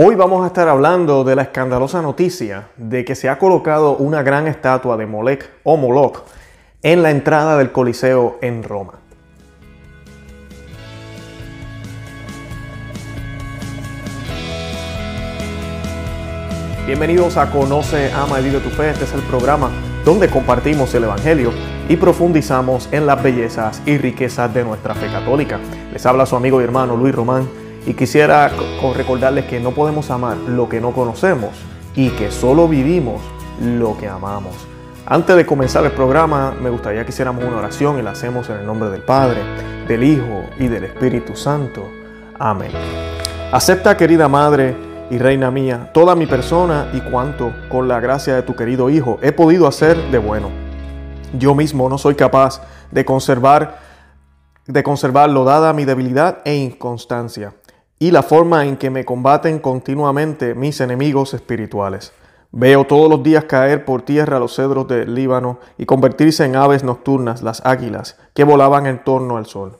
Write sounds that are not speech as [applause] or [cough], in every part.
Hoy vamos a estar hablando de la escandalosa noticia de que se ha colocado una gran estatua de Molech o Moloch en la entrada del Coliseo en Roma. Bienvenidos a Conoce, Ama y Vive tu Fe. Este es el programa donde compartimos el Evangelio y profundizamos en las bellezas y riquezas de nuestra fe católica. Les habla su amigo y hermano Luis Román y quisiera recordarles que no podemos amar lo que no conocemos y que solo vivimos lo que amamos. Antes de comenzar el programa, me gustaría que hiciéramos una oración y la hacemos en el nombre del Padre, del Hijo y del Espíritu Santo. Amén. Acepta, querida Madre y Reina mía, toda mi persona y cuanto, con la gracia de tu querido Hijo, he podido hacer de bueno. Yo mismo no soy capaz de conservar, de conservarlo dada mi debilidad e inconstancia y la forma en que me combaten continuamente mis enemigos espirituales. Veo todos los días caer por tierra los cedros del Líbano y convertirse en aves nocturnas las águilas que volaban en torno al sol.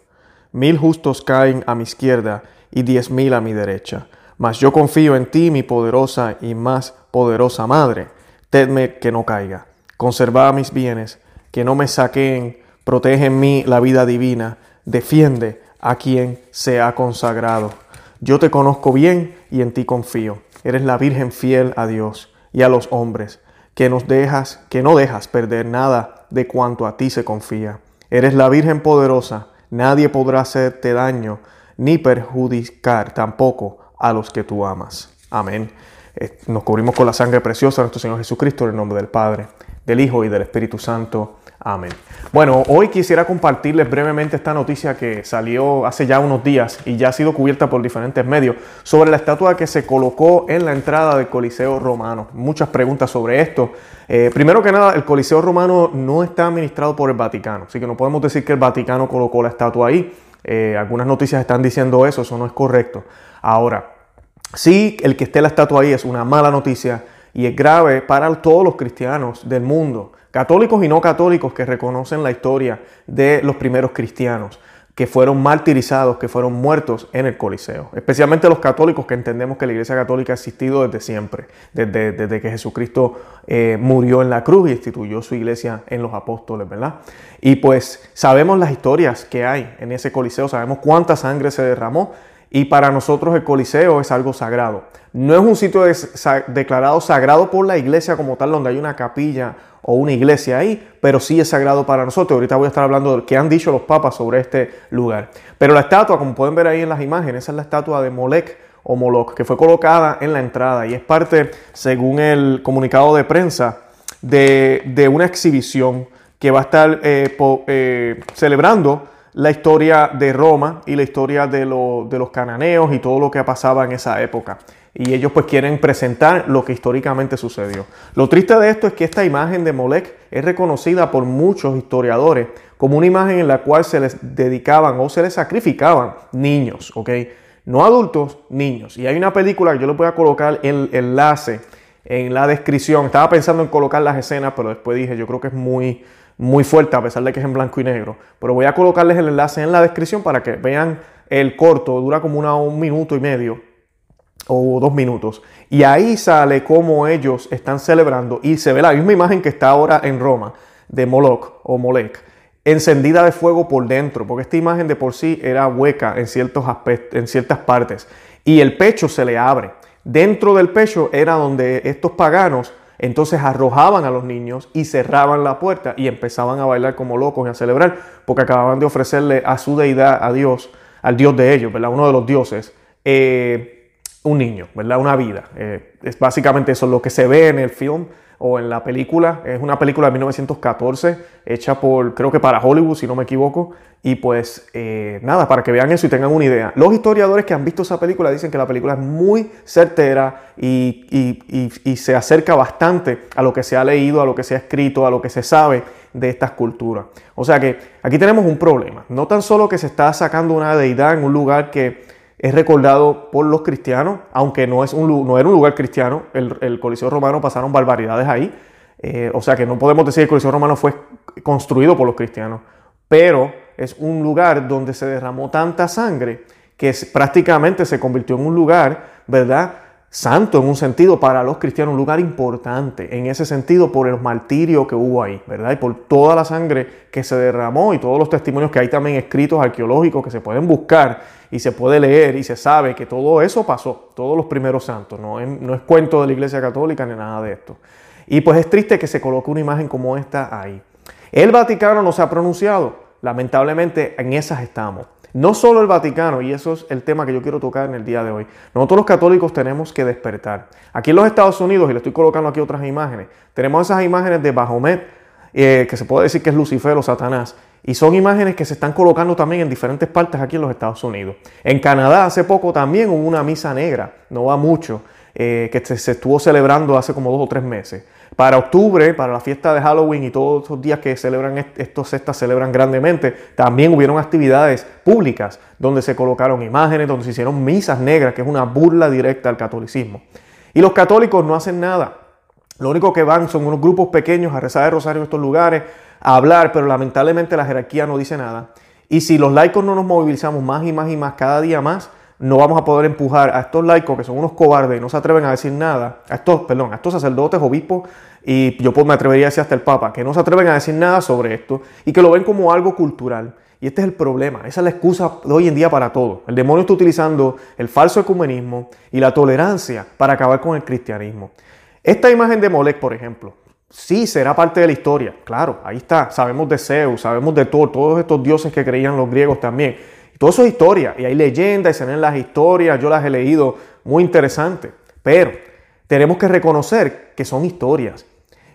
Mil justos caen a mi izquierda y diez mil a mi derecha. Mas yo confío en ti, mi poderosa y más poderosa Madre. Tedme que no caiga. Conserva mis bienes, que no me saqueen. Protege en mí la vida divina. Defiende a quien se ha consagrado. Yo te conozco bien y en ti confío. Eres la Virgen fiel a Dios y a los hombres, que nos dejas, que no dejas perder nada de cuanto a ti se confía. Eres la Virgen poderosa, nadie podrá hacerte daño ni perjudicar tampoco a los que tú amas. Amén. Eh, nos cubrimos con la sangre preciosa de nuestro Señor Jesucristo en el nombre del Padre, del Hijo y del Espíritu Santo. Amén. Bueno, hoy quisiera compartirles brevemente esta noticia que salió hace ya unos días y ya ha sido cubierta por diferentes medios sobre la estatua que se colocó en la entrada del Coliseo Romano. Muchas preguntas sobre esto. Eh, primero que nada, el Coliseo Romano no está administrado por el Vaticano, así que no podemos decir que el Vaticano colocó la estatua ahí. Eh, algunas noticias están diciendo eso, eso no es correcto. Ahora, sí, el que esté la estatua ahí es una mala noticia y es grave para todos los cristianos del mundo católicos y no católicos que reconocen la historia de los primeros cristianos que fueron martirizados, que fueron muertos en el Coliseo. Especialmente los católicos que entendemos que la Iglesia Católica ha existido desde siempre, desde, desde que Jesucristo eh, murió en la cruz y instituyó su iglesia en los apóstoles, ¿verdad? Y pues sabemos las historias que hay en ese Coliseo, sabemos cuánta sangre se derramó y para nosotros el Coliseo es algo sagrado. No es un sitio declarado sagrado por la iglesia como tal, donde hay una capilla o una iglesia ahí, pero sí es sagrado para nosotros. Ahorita voy a estar hablando de lo que han dicho los papas sobre este lugar. Pero la estatua, como pueden ver ahí en las imágenes, es la estatua de Molech o Moloch, que fue colocada en la entrada y es parte, según el comunicado de prensa, de, una exhibición que va a estar eh, eh, celebrando la historia de Roma y la historia de, de los cananeos y todo lo que pasaba en esa época y ellos pues quieren presentar lo que históricamente sucedió. Lo triste de esto es que esta imagen de Molech es reconocida por muchos historiadores como una imagen en la cual se les dedicaban o se les sacrificaban niños, ¿ok? No adultos, niños. Y hay una película que yo le voy a colocar el enlace en la descripción. Estaba pensando en colocar las escenas, pero después dije, yo creo que es muy, muy fuerte a pesar de que es en blanco y negro. Pero voy a colocarles el enlace en la descripción para que vean el corto, dura como un minuto y medio o dos minutos. Y ahí sale cómo ellos están celebrando y se ve la misma imagen que está ahora en Roma de Moloch o Molech, encendida de fuego por dentro, porque esta imagen de por sí era hueca en, ciertos aspectos, en ciertas partes. Y el pecho se le abre. Dentro del pecho era donde estos paganos entonces arrojaban a los niños y cerraban la puerta y empezaban a bailar como locos y a celebrar porque acababan de ofrecerle a su deidad, a Dios, al Dios de ellos, ¿verdad? Uno de los dioses. Eh, un niño, ¿verdad? Una vida. Eh, es básicamente eso lo que se ve en el film o en la película. Es una película de 1914 hecha por, creo que para Hollywood, si no me equivoco. Y pues eh, nada, para que vean eso y tengan una idea. Los historiadores que han visto esa película dicen que la película es muy certera y, y se acerca bastante a lo que se ha leído, a lo que se ha escrito, a lo que se sabe de estas culturas. O sea que aquí tenemos un problema. No tan solo que se está sacando una deidad en un lugar que es recordado por los cristianos, aunque no, es un, no era un lugar cristiano, el, Coliseo Romano pasaron barbaridades ahí, eh, o sea que no podemos decir que el Coliseo Romano fue construido por los cristianos, pero es un lugar donde se derramó tanta sangre que prácticamente se convirtió en un lugar, ¿verdad? santo en un sentido para los cristianos, un lugar importante en ese sentido por el martirio que hubo ahí, ¿verdad? Y por toda la sangre que se derramó y todos los testimonios que hay también escritos arqueológicos que se pueden buscar y se puede leer y se sabe que todo eso pasó, todos los primeros santos, no no es cuento de la Iglesia Católica ni nada de esto. Y pues es triste que se coloque una imagen como esta ahí. El Vaticano no se ha pronunciado, lamentablemente en esas estamos. No solo el Vaticano, y eso es el tema que yo quiero tocar en el día de hoy. Nosotros los católicos tenemos que despertar. Aquí en los Estados Unidos, y le estoy colocando aquí otras imágenes, tenemos esas imágenes de Bahomet, eh, que se puede decir que es Lucifer o Satanás, y son imágenes que se están colocando también en diferentes partes aquí en los Estados Unidos. En Canadá hace poco también hubo una misa negra, no va mucho, eh, que se estuvo celebrando hace como dos o tres meses. Para octubre, para la fiesta de Halloween y todos los días que celebran estos sectas celebran grandemente, también hubieron actividades públicas donde se colocaron imágenes, donde se hicieron misas negras, que es una burla directa al catolicismo. Y los católicos no hacen nada. Lo único que van son unos grupos pequeños a rezar el rosario en estos lugares, a hablar, pero lamentablemente la jerarquía no dice nada. Y si los laicos no nos movilizamos más y más y más cada día más, no vamos a poder empujar a estos laicos que son unos cobardes y no se atreven a decir nada, a estos, perdón, a estos sacerdotes, obispos y yo me atrevería a decir hasta el Papa, que no se atreven a decir nada sobre esto y que lo ven como algo cultural. Y este es el problema, esa es la excusa de hoy en día para todo. El demonio está utilizando el falso ecumenismo y la tolerancia para acabar con el cristianismo. Esta imagen de Molech, por ejemplo, sí será parte de la historia, claro, ahí está, sabemos de Zeus, sabemos de Thor, todos estos dioses que creían los griegos también. Todo eso es historia, y hay leyendas y se ven las historias, yo las he leído, muy interesante. Pero tenemos que reconocer que son historias.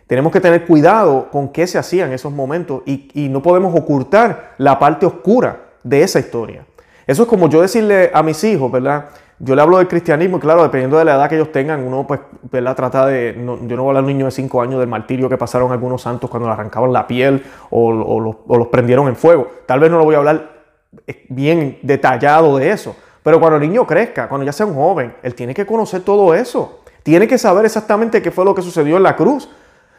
Tenemos que tener cuidado con qué se hacía en esos momentos y, y no podemos ocultar la parte oscura de esa historia. Eso es como yo decirle a mis hijos, ¿verdad? Yo le hablo del cristianismo y claro, dependiendo de la edad que ellos tengan, uno pues, ¿verdad? Trata de, yo no voy a hablar a un niño de 5 años del martirio que pasaron algunos santos cuando le arrancaban la piel o, los, o, los, prendieron en fuego. Tal vez no lo voy a hablar bien detallado de eso. Pero cuando el niño crezca, cuando ya sea un joven, él tiene que conocer todo eso. Tiene que saber exactamente qué fue lo que sucedió en la cruz.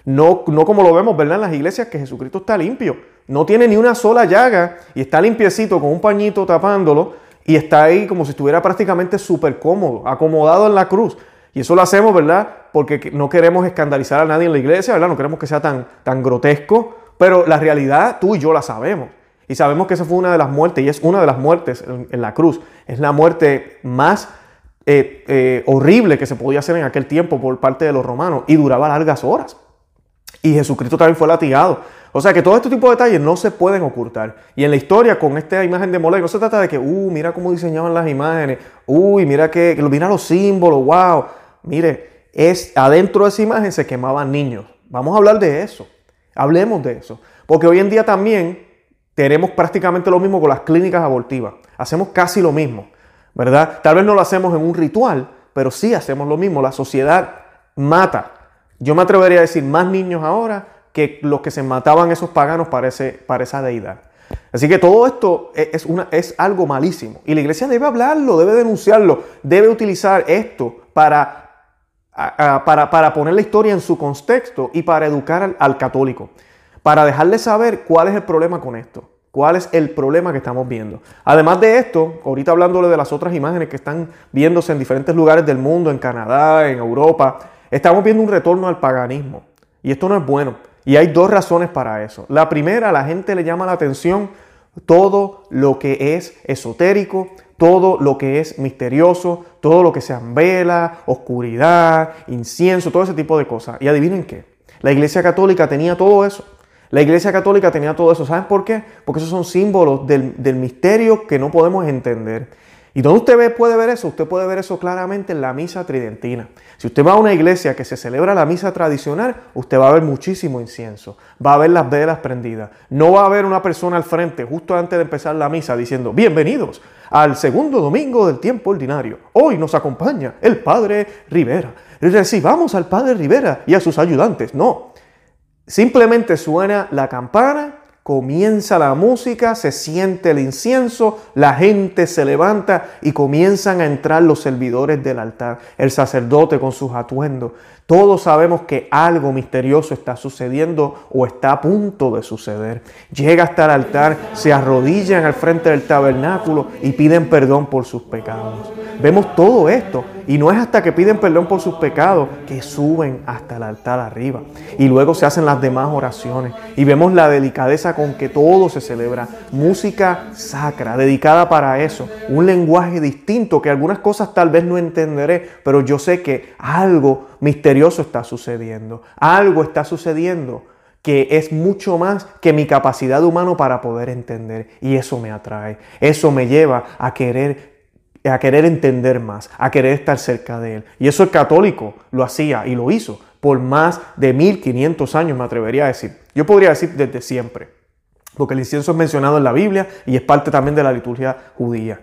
No, no como lo vemos, ¿verdad? En las iglesias, que Jesucristo está limpio. No tiene ni una sola llaga y está limpiecito con un pañito tapándolo y está ahí como si estuviera prácticamente súper cómodo, acomodado en la cruz. Y eso lo hacemos, ¿verdad? Porque no queremos escandalizar a nadie en la iglesia, ¿verdad? No queremos que sea tan, tan grotesco, pero la realidad tú y yo la sabemos. Y sabemos que esa fue una de las muertes, y es una de las muertes en, la cruz. Es la muerte más eh, eh, horrible que se podía hacer en aquel tiempo por parte de los romanos, y duraba largas horas. Y Jesucristo también fue latigado. O sea que todo este tipo de detalles no se pueden ocultar. Y en la historia, con esta imagen de Molech, no se trata de que, uh, mira cómo diseñaban las imágenes, uy, mira que, mira los símbolos, wow. Mire, es adentro de esa imagen se quemaban niños. Vamos a hablar de eso. Hablemos de eso. Porque hoy en día también tenemos prácticamente lo mismo con las clínicas abortivas. Hacemos casi lo mismo, ¿verdad? Tal vez no lo hacemos en un ritual, pero sí hacemos lo mismo. La sociedad mata. Yo me atrevería a decir más niños ahora que los que se mataban esos paganos para, para esa deidad. Así que todo esto es, una, es algo malísimo. Y la iglesia debe hablarlo, debe denunciarlo, debe utilizar esto para, para, para poner la historia en su contexto y para educar al católico para dejarles saber cuál es el problema con esto. ¿Cuál es el problema que estamos viendo? Además de esto, ahorita hablándole de las otras imágenes que están viéndose en diferentes lugares del mundo, en Canadá, en Europa, estamos viendo un retorno al paganismo. Y esto no es bueno. Y hay dos razones para eso. La primera, la gente le llama la atención todo lo que es esotérico, todo lo que es misterioso, todo lo que sean vela, oscuridad, incienso, todo ese tipo de cosas. Y adivinen qué, la Iglesia Católica tenía todo eso. La Iglesia Católica tenía todo eso. ¿Saben por qué? Porque esos son símbolos del, misterio que no podemos entender. ¿Y dónde usted puede ver eso? Usted puede ver eso claramente en la misa tridentina. Si usted va a una iglesia que se celebra la misa tradicional, usted va a ver muchísimo incienso, va a ver las velas prendidas. No va a haber una persona al frente justo antes de empezar la misa diciendo, bienvenidos al segundo domingo del tiempo ordinario. Hoy nos acompaña el Padre Rivera. Recibamos al Padre Rivera y a sus ayudantes. No, Simplemente suena la campana, comienza la música, se siente el incienso, la gente se levanta y comienzan a entrar los servidores del altar, el sacerdote con sus atuendos. Todos sabemos que algo misterioso está sucediendo o está a punto de suceder. Llega hasta el altar, se arrodillan al frente del tabernáculo y piden perdón por sus pecados. Vemos todo esto Y no es hasta que piden perdón por sus pecados que suben hasta el altar arriba. Y luego se hacen las demás oraciones. Y vemos la delicadeza con que todo se celebra. Música sacra, dedicada para eso. Un lenguaje distinto que algunas cosas tal vez no entenderé, pero yo sé que algo misterioso está sucediendo. Algo está sucediendo que es mucho más que mi capacidad humana para poder entender. Y eso me atrae. Eso me lleva a querer a querer entender más, a querer estar cerca de Él. Y eso el católico lo hacía y lo hizo por más de 1500 años, me atrevería a decir. Yo podría decir desde siempre, porque el incienso es mencionado en la Biblia y es parte también de la liturgia judía.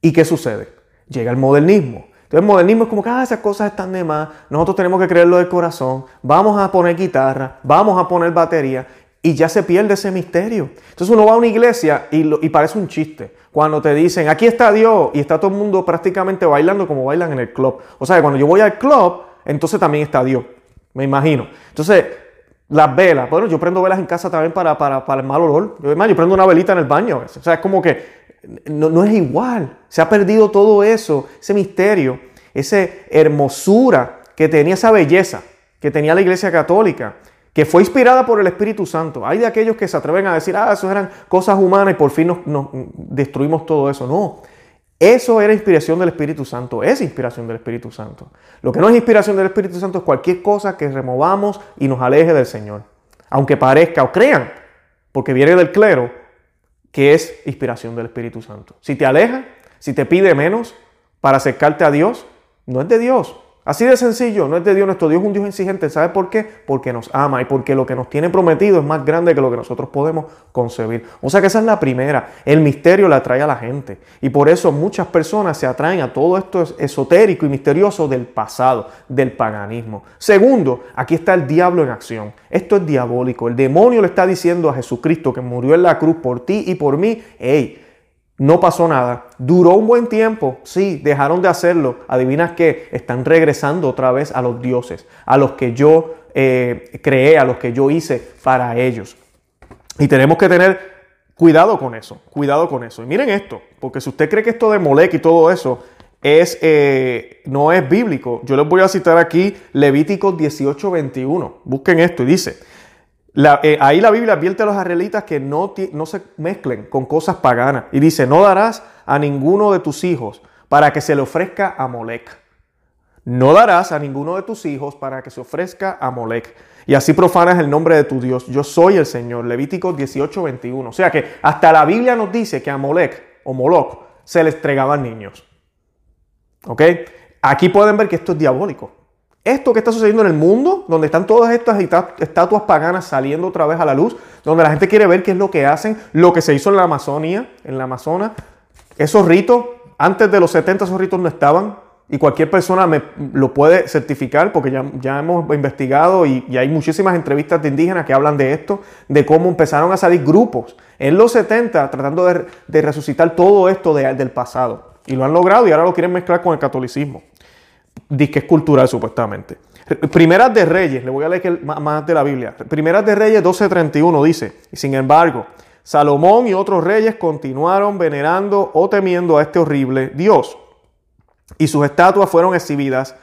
¿Y qué sucede? Llega el modernismo. Entonces el modernismo es como que ah, esas cosas están de más, nosotros tenemos que creerlo del corazón, vamos a poner guitarra, vamos a poner batería y ya se pierde ese misterio. Entonces uno va a una iglesia y, y, parece un chiste. Cuando te dicen, aquí está Dios, y está todo el mundo prácticamente bailando como bailan en el club. O sea, cuando yo voy al club, entonces también está Dios. Me imagino. Entonces, las velas. Bueno, yo prendo velas en casa también para, para, para el mal olor. Yo, yo prendo una velita en el baño. O sea, es como que no, es igual. Se ha perdido todo eso, ese misterio, esa hermosura que tenía esa belleza que tenía la Iglesia Católica, que fue inspirada por el Espíritu Santo. Hay de aquellos que se atreven a decir, ah, eso eran cosas humanas y por fin nos, destruimos todo eso. No, eso era inspiración del Espíritu Santo, es inspiración del Espíritu Santo. Lo que no es inspiración del Espíritu Santo es cualquier cosa que removamos y nos aleje del Señor. Aunque parezca o crean, porque viene del clero, que es inspiración del Espíritu Santo. Si te aleja, si te pide menos para acercarte a Dios, no es de Dios, Así de sencillo, no es de Dios, nuestro Dios es un Dios exigente. ¿Sabe por qué? Porque nos ama y porque lo que nos tiene prometido es más grande que lo que nosotros podemos concebir. O sea que esa es la primera. El misterio le atrae a la gente. Y por eso muchas personas se atraen a todo esto esotérico y misterioso del pasado, del paganismo. Segundo, aquí está el diablo en acción. Esto es diabólico. El demonio le está diciendo a Jesucristo que murió en la cruz por ti y por mí, hey, no pasó nada. Duró un buen tiempo. Sí, dejaron de hacerlo. Adivinas que están regresando otra vez a los dioses, a los que yo eh, creé, a los que yo hice para ellos. Y tenemos que tener cuidado con eso, cuidado con eso. Y miren esto, porque si usted cree que esto de Molec y todo eso es, eh, no es bíblico, yo les voy a citar aquí Levítico 18:21. Busquen esto y dice, eh, ahí la Biblia advierte a los israelitas que no, no se mezclen con cosas paganas. Y dice, no darás a ninguno de tus hijos para que se le ofrezca a Molec. No darás a ninguno de tus hijos para que se ofrezca a Molec. Y así profanas el nombre de tu Dios. Yo soy el Señor. Levítico 18, 21. O sea que hasta la Biblia nos dice que a Molec o Moloch se les entregaban niños. ¿Ok? Aquí pueden ver que esto es diabólico. Esto que está sucediendo en el mundo, donde están todas estas estatuas paganas saliendo otra vez a la luz, donde la gente quiere ver qué es lo que hacen, lo que se hizo en la Amazonía, en la Amazona, esos ritos, antes de los 70 esos ritos no estaban, y cualquier persona lo puede certificar porque ya, ya hemos investigado y, hay muchísimas entrevistas de indígenas que hablan de esto, de cómo empezaron a salir grupos en los 70 tratando de, resucitar todo esto del pasado. Y lo han logrado y ahora lo quieren mezclar con el catolicismo. Dice que es cultural supuestamente. Primeras de Reyes, le voy a leer más de la Biblia. Primeras de Reyes 12:31 dice, sin embargo, Salomón y otros reyes continuaron venerando o temiendo a este horrible Dios. Y sus estatuas fueron exhibidas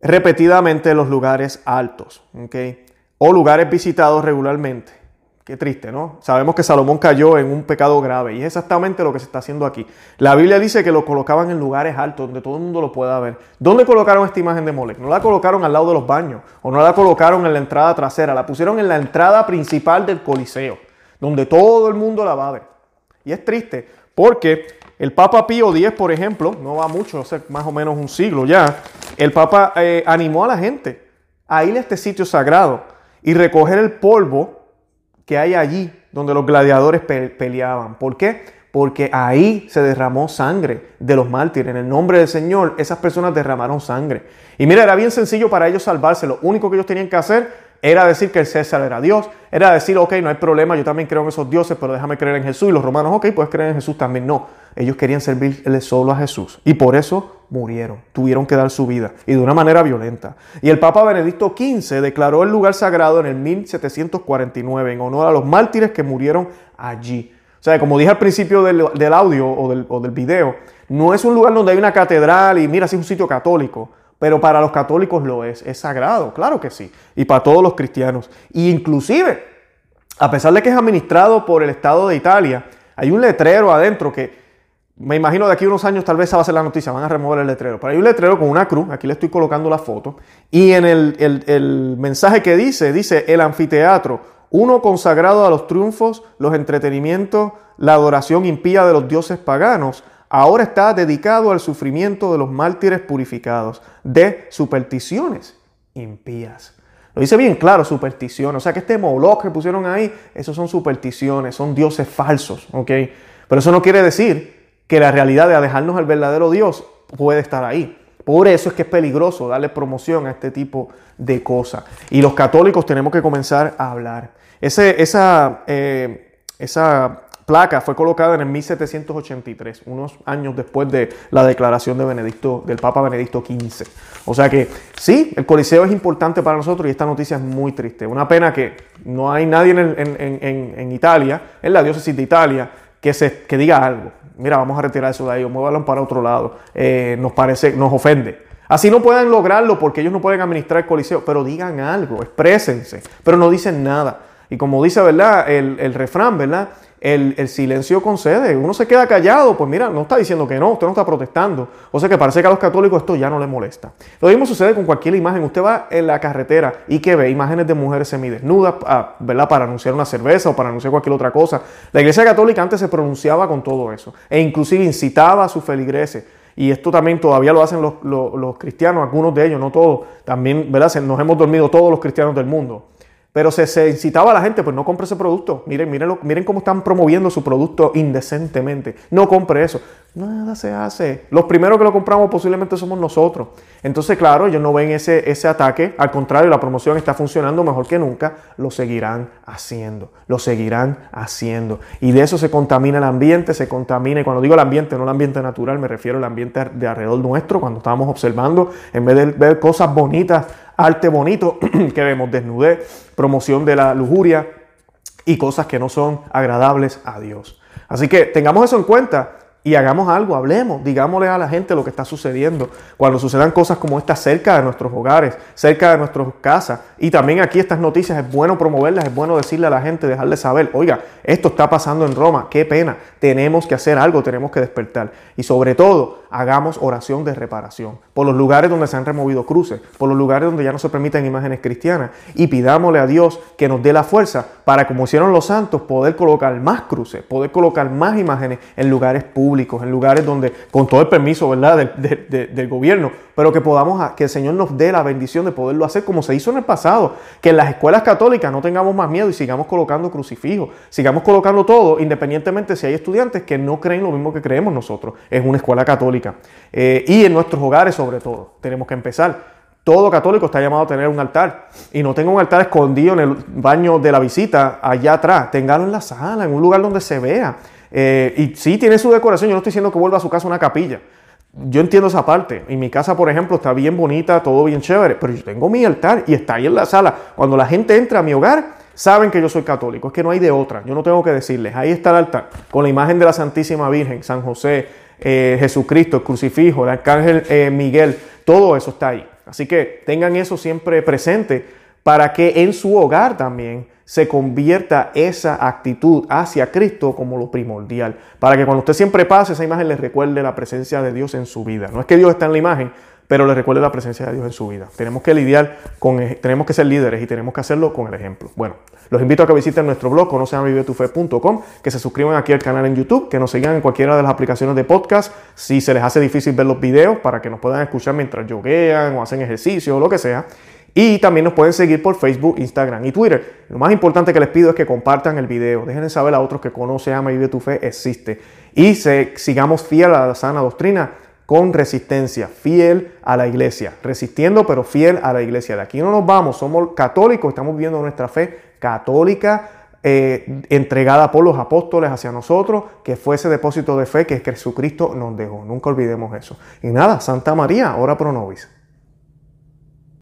repetidamente en los lugares altos, o lugares visitados regularmente. Qué triste, ¿no? Sabemos que Salomón cayó en un pecado grave y es exactamente lo que se está haciendo aquí. La Biblia dice que lo colocaban en lugares altos donde todo el mundo lo pueda ver. ¿Dónde colocaron esta imagen de Molech? No la colocaron al lado de los baños o no la colocaron en la entrada trasera, la pusieron en la entrada principal del Coliseo, donde todo el mundo la va a ver. Y es triste porque el Papa Pío X, por ejemplo, no va mucho, hace más o menos un siglo ya, el Papa eh, animó a la gente a ir a este sitio sagrado y recoger el polvo que hay allí donde los gladiadores peleaban. ¿Por qué? Porque ahí se derramó sangre de los mártires. En el nombre del Señor, esas personas derramaron sangre. Y mira, era bien sencillo para ellos salvarse. Lo único que ellos tenían que hacer era decir que el César era Dios, era decir, ok, no hay problema, yo también creo en esos dioses, pero déjame creer en Jesús. Y los romanos, ok, puedes creer en Jesús también. No, ellos querían servirle solo a Jesús. Y por eso murieron, tuvieron que dar su vida y de una manera violenta. Y el Papa Benedicto XV declaró el lugar sagrado en el 1749 en honor a los mártires que murieron allí. O sea, como dije al principio del, audio o del, o del, video, no es un lugar donde hay una catedral y mira, si es un sitio católico, pero para los católicos lo es, es sagrado, claro que sí, y para todos los cristianos. Y inclusive, a pesar de que es administrado por el Estado de Italia, hay un letrero adentro que me imagino de aquí a unos años tal vez esa va a ser la noticia, van a remover el letrero. Pero hay un letrero con una cruz, aquí le estoy colocando la foto, y en el, el mensaje que dice, dice el anfiteatro uno consagrado a los triunfos, los entretenimientos, la adoración impía de los dioses paganos, ahora está dedicado al sufrimiento de los mártires purificados, de supersticiones impías. Lo dice bien claro, supersticiones. O sea que este Moloch que pusieron ahí, esos son supersticiones, son dioses falsos, ¿ok? Pero eso no quiere decir que la realidad de alejarnos al verdadero Dios puede estar ahí. Por eso es que es peligroso darle promoción a este tipo de cosas. Y los católicos tenemos que comenzar a hablar esa, eh, esa placa fue colocada en el 1783, unos años después de la declaración de Benedicto, del Papa Benedicto XV. O sea que sí, el Coliseo es importante para nosotros y esta noticia es muy triste. Una pena que no hay nadie en, Italia, en la diócesis de Italia, que, se, que diga algo. Mira, vamos a retirar eso de ahí o para otro lado. Eh, nos parece, nos ofende. Así no pueden lograrlo porque ellos no pueden administrar el Coliseo, pero digan algo, exprésense, pero no dicen nada. Y como dice, ¿verdad? El, refrán, ¿verdad? El, silencio concede. Uno se queda callado, pues mira, no está diciendo que no, usted no está protestando. O sea que parece que a los católicos esto ya no les molesta. Lo mismo sucede con cualquier imagen. Usted va en la carretera y que ve imágenes de mujeres semidesnudas, ah, ¿verdad? Para anunciar una cerveza o para anunciar cualquier otra cosa. La iglesia católica antes se pronunciaba con todo eso e inclusive incitaba a sus feligreses. Y esto también todavía lo hacen los, los cristianos, algunos de ellos, no todos. También, ¿verdad? Nos hemos dormido todos los cristianos del mundo. Pero se, incitaba a la gente, pues no compre ese producto. Miren, miren, miren cómo están promoviendo su producto indecentemente. No compre eso. Nada se hace. Los primeros que lo compramos posiblemente somos nosotros. Entonces, claro, ellos no ven ese, ese ataque. Al contrario, la promoción está funcionando mejor que nunca. Lo seguirán haciendo. Lo seguirán haciendo. Y de eso se contamina el ambiente, se contamina. Y cuando digo el ambiente, no el ambiente natural, me refiero al ambiente de alrededor nuestro. Cuando estábamos observando, en vez de ver cosas bonitas arte bonito [clears throat] que vemos, desnudez, promoción de la lujuria y cosas que no son agradables a Dios. Así que tengamos eso en cuenta y hagamos algo, hablemos, digámosle a la gente lo que está sucediendo. Cuando sucedan cosas como estas cerca de nuestros hogares, cerca de nuestras casas, y también aquí estas noticias es bueno promoverlas, es bueno decirle a la gente, dejarle saber, oiga, esto está pasando en Roma, qué pena, tenemos que hacer algo, tenemos que despertar. Y sobre todo, hagamos oración de reparación por los lugares donde se han removido cruces, por los lugares donde ya no se permiten imágenes cristianas, y pidámosle a Dios que nos dé la fuerza para, como hicieron los santos, poder colocar más cruces, poder colocar más imágenes en lugares públicos en lugares donde, con todo el permiso ¿verdad? del gobierno, pero que podamos, que el Señor nos dé la bendición de poderlo hacer como se hizo en el pasado, que en las escuelas católicas no tengamos más miedo y sigamos colocando crucifijos, sigamos colocando todo, independientemente si hay estudiantes que no creen lo mismo que creemos nosotros, es una escuela católica. Eh, y en nuestros hogares sobre todo, tenemos que empezar. Todo católico está llamado a tener un altar. Y no tenga un altar escondido en el baño de la visita, allá atrás. Téngalo en la sala, en un lugar donde se vea. Eh, y sí tiene su decoración, yo no estoy diciendo que vuelva a su casa una capilla. Yo entiendo esa parte. En mi casa, por ejemplo, está bien bonita, todo bien chévere, pero yo tengo mi altar y está ahí en la sala. Cuando la gente entra a mi hogar, saben que yo soy católico. Es que no hay de otra. Yo no tengo que decirles. Ahí está el altar, con la imagen de la Santísima Virgen, San José, eh, Jesucristo, el crucifijo, el arcángel eh, Miguel, todo eso está ahí. Así que tengan eso siempre presente para que en su hogar también se convierta esa actitud hacia Cristo como lo primordial, para que cuando usted siempre pase esa imagen le recuerde la presencia de Dios en su vida. No es que Dios está en la imagen, pero le recuerde la presencia de Dios en su vida. Tenemos que lidiar con, tenemos que ser líderes y tenemos que hacerlo con el ejemplo. Bueno, los invito a que visiten nuestro blog, conocenavivetufe.com, que se suscriban aquí al canal en YouTube, que nos sigan en cualquiera de las aplicaciones de podcast, si se les hace difícil ver los videos, para que nos puedan escuchar mientras yoguean o hacen ejercicio o lo que sea. Y también nos pueden seguir por Facebook, Instagram y Twitter. Lo más importante que les pido es que compartan el video. Dejen de saber a otros que conoce, ama y vive tu fe existe. Y sigamos fiel a la sana doctrina con resistencia, fiel a la iglesia. Resistiendo, pero fiel a la iglesia. De aquí no nos vamos. Somos católicos, estamos viviendo nuestra fe católica. Eh, entregada por los apóstoles hacia nosotros, que fue ese depósito de fe que Jesucristo nos dejó. Nunca olvidemos eso. Y nada, Santa María, ora pro nobis.